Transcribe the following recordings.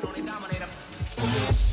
can only dominate them.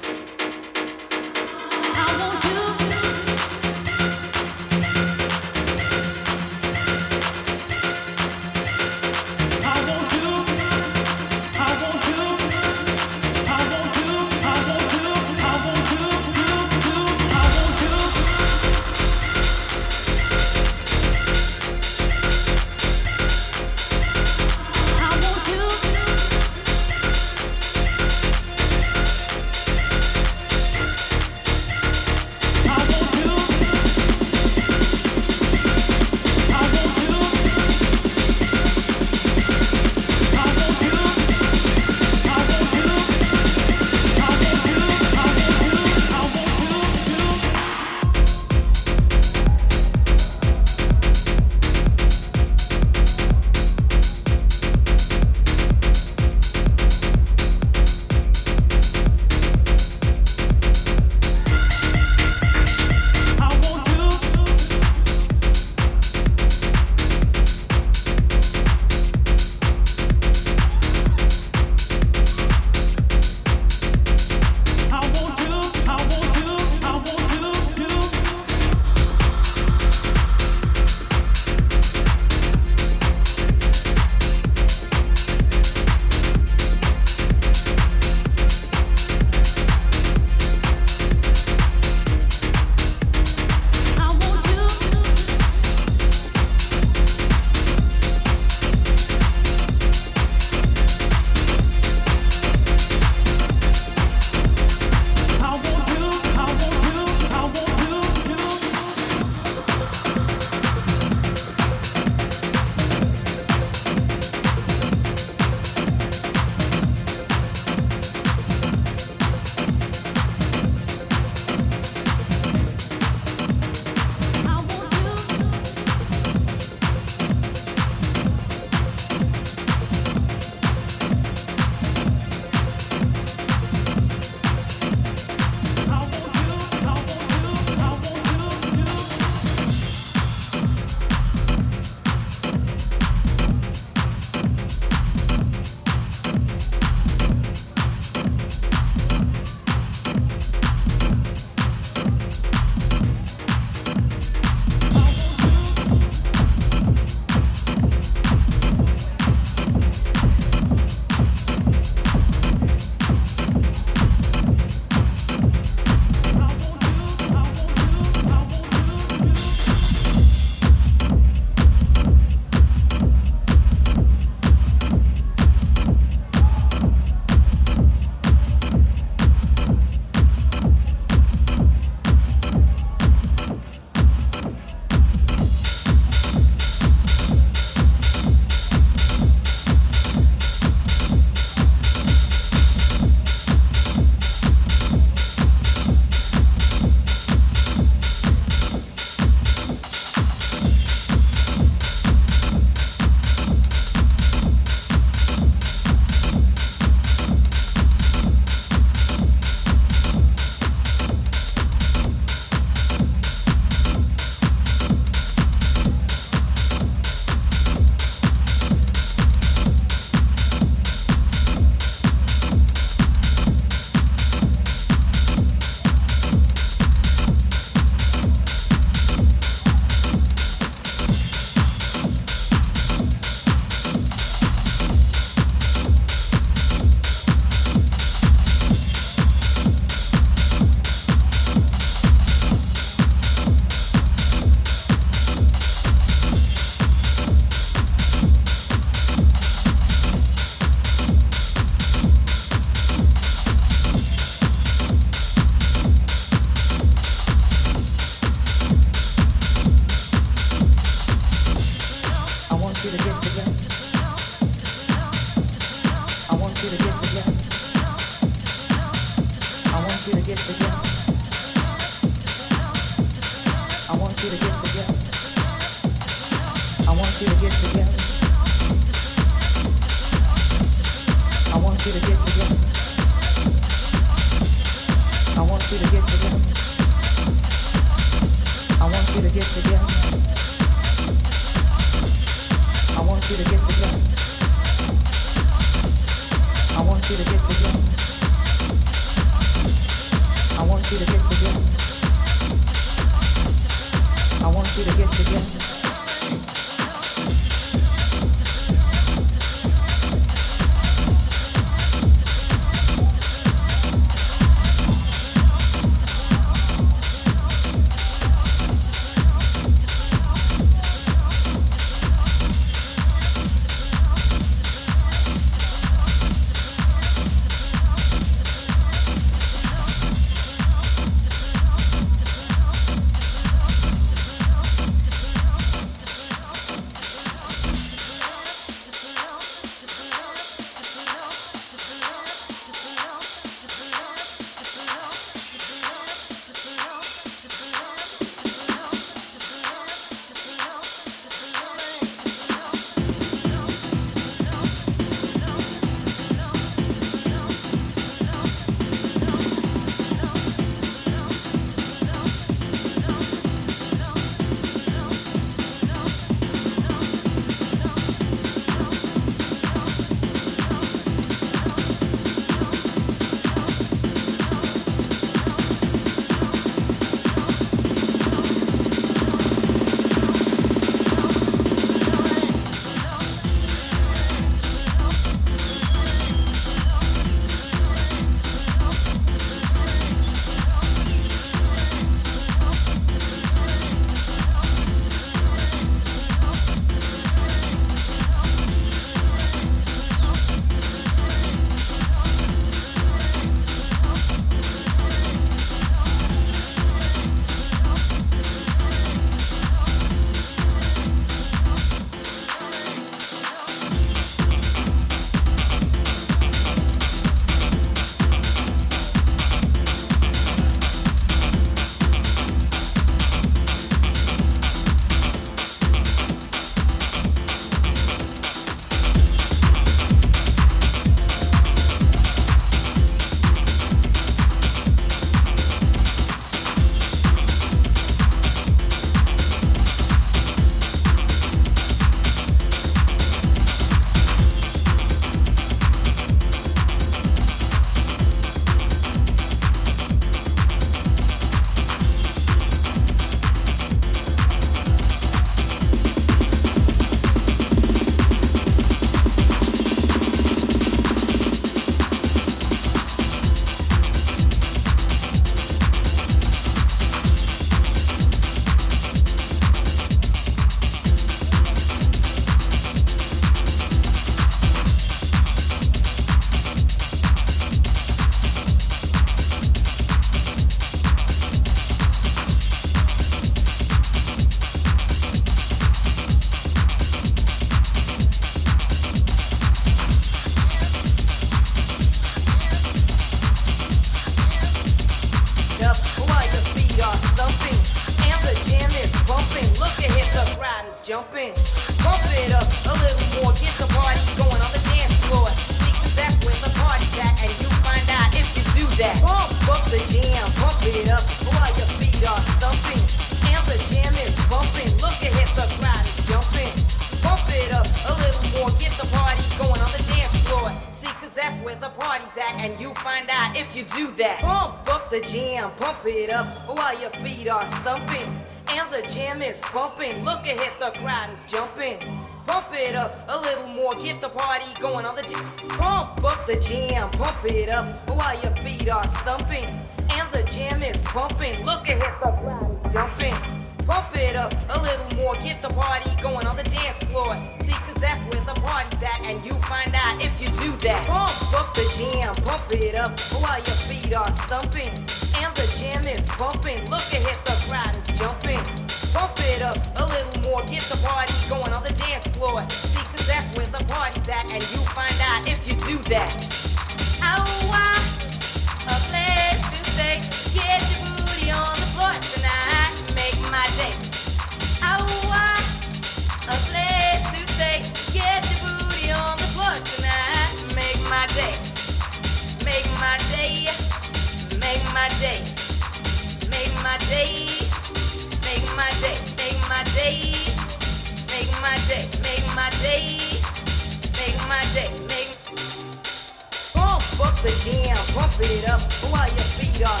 Pump it up while your feet are.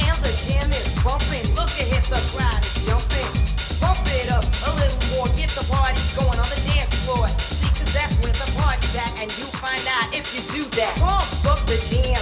And the jam is bumping. Look the crowd is jumping. It up a little more, get the party going on the dance floor. See, cause that's where the party's at, and you find out if you do that. Pump up the jam,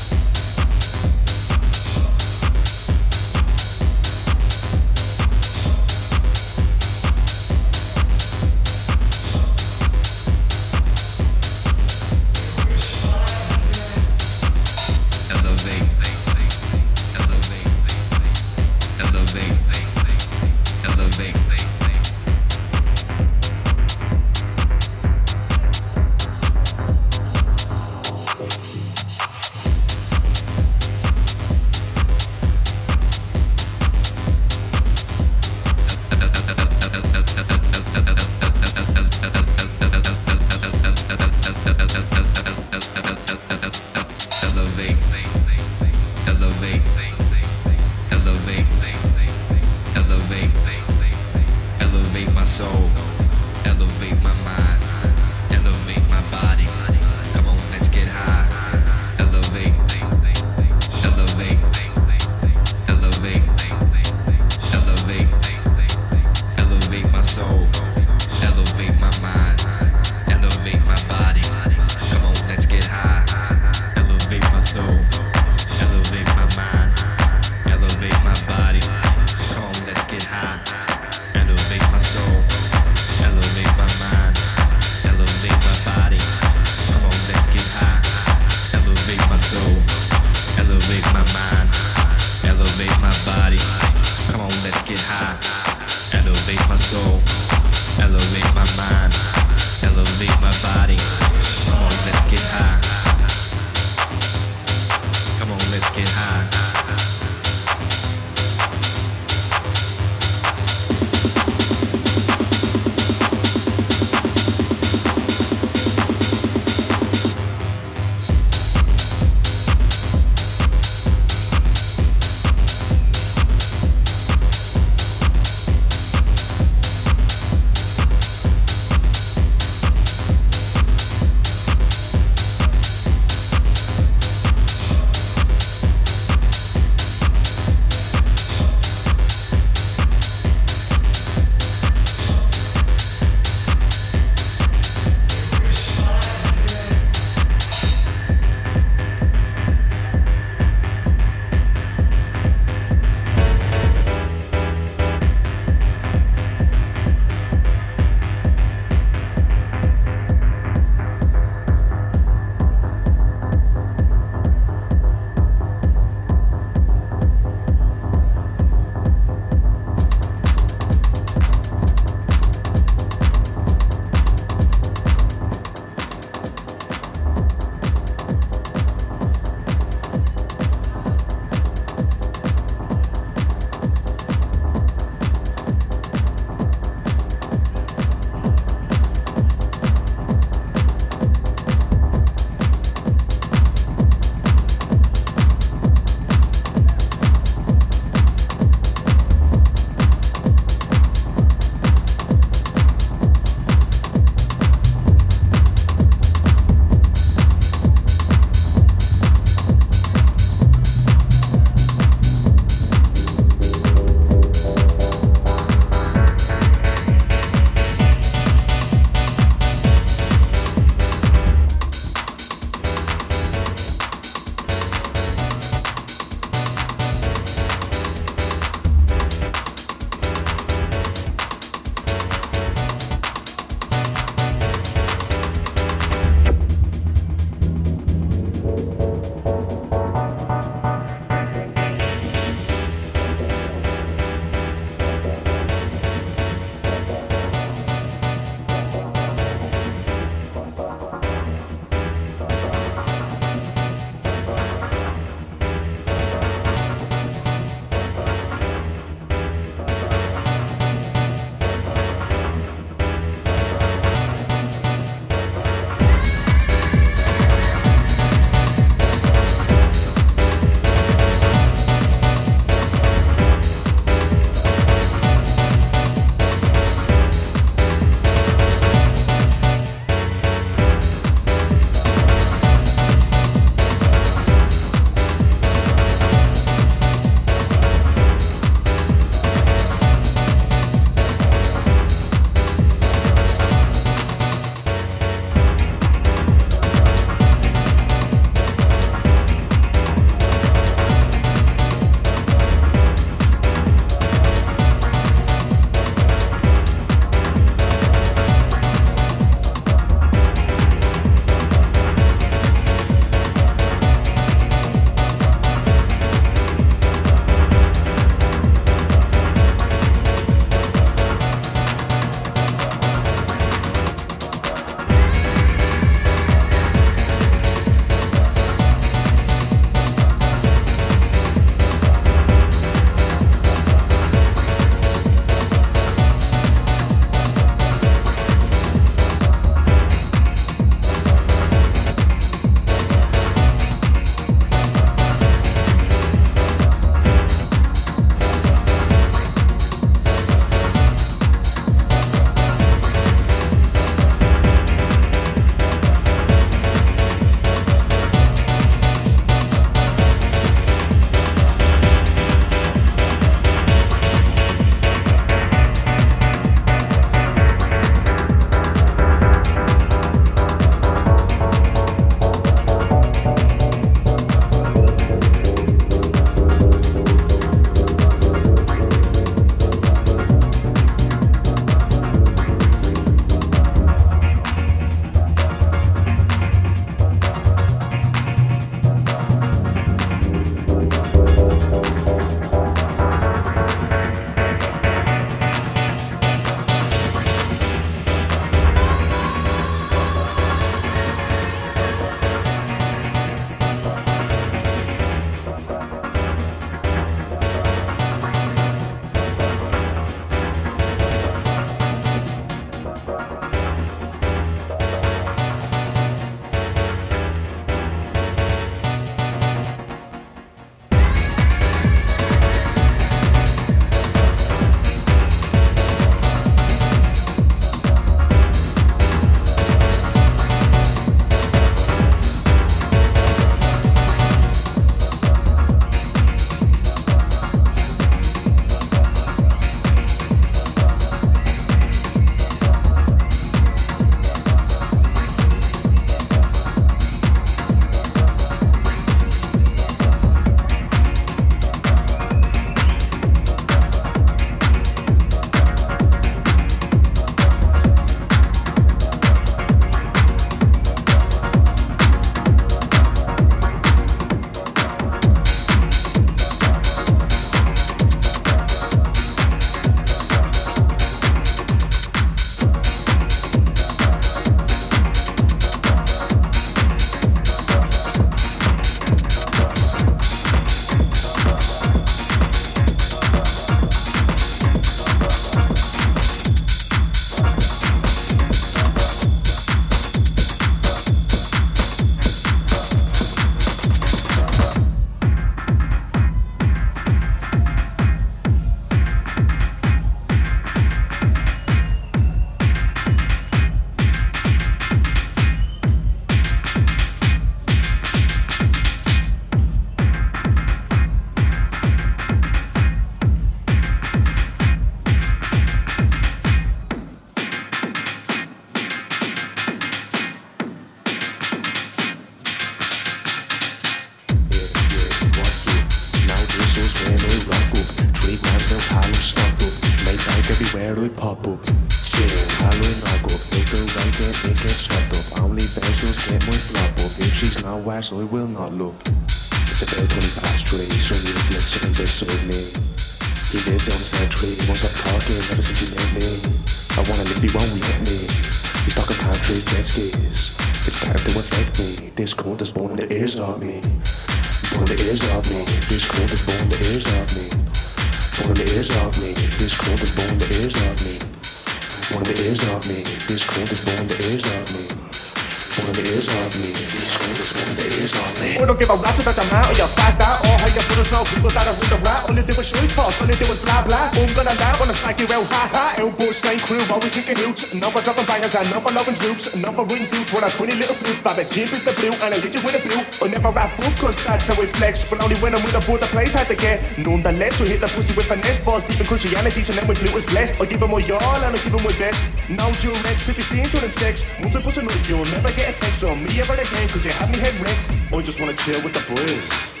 Elbow crew, always thinking hoots. For dropping bangers, enough for loving. Enough for winning dudes, when I 20 little flutes. Baba Jimp is the blue, and I hit you with a blue. I never rap boop, cause that's how it flex. But only when I'm with a boy, the place had to get. Nonetheless, we hit the pussy with finesse, balls deep in Christianity, so then with flute is blessed. I give him my y'all, and I give him my best. No Durex, to be seen to them sex. Once I push a note, you'll never get a text on me ever again, cause you have me head wrecked. I just wanna chill with the boys.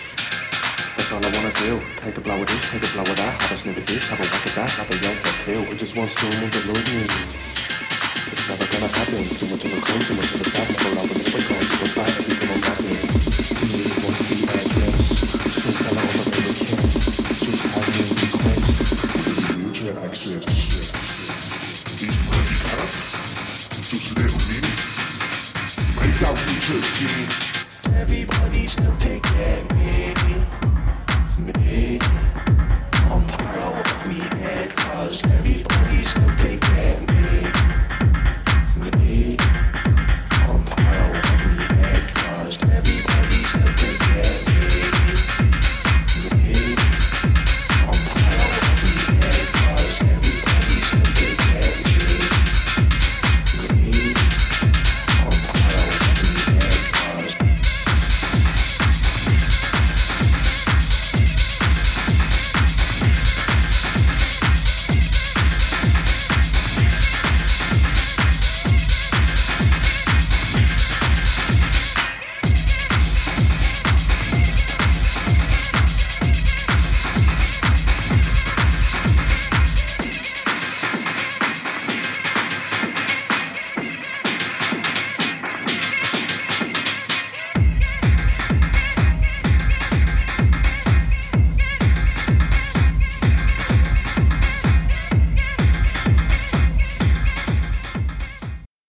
All I wanna do. Take a blow of this, take a blow of that. Have a sniff of this, have a whack of that, have a yelp or two. I just want someone to love me. It's never gonna happen. Too much of a crime, too much of a sad. Never love a little bit to go back and become a madman. Steve wants the address. Some fella on the to camp. Just has me request. You can't access these pretty cats. Just let me make out we just did.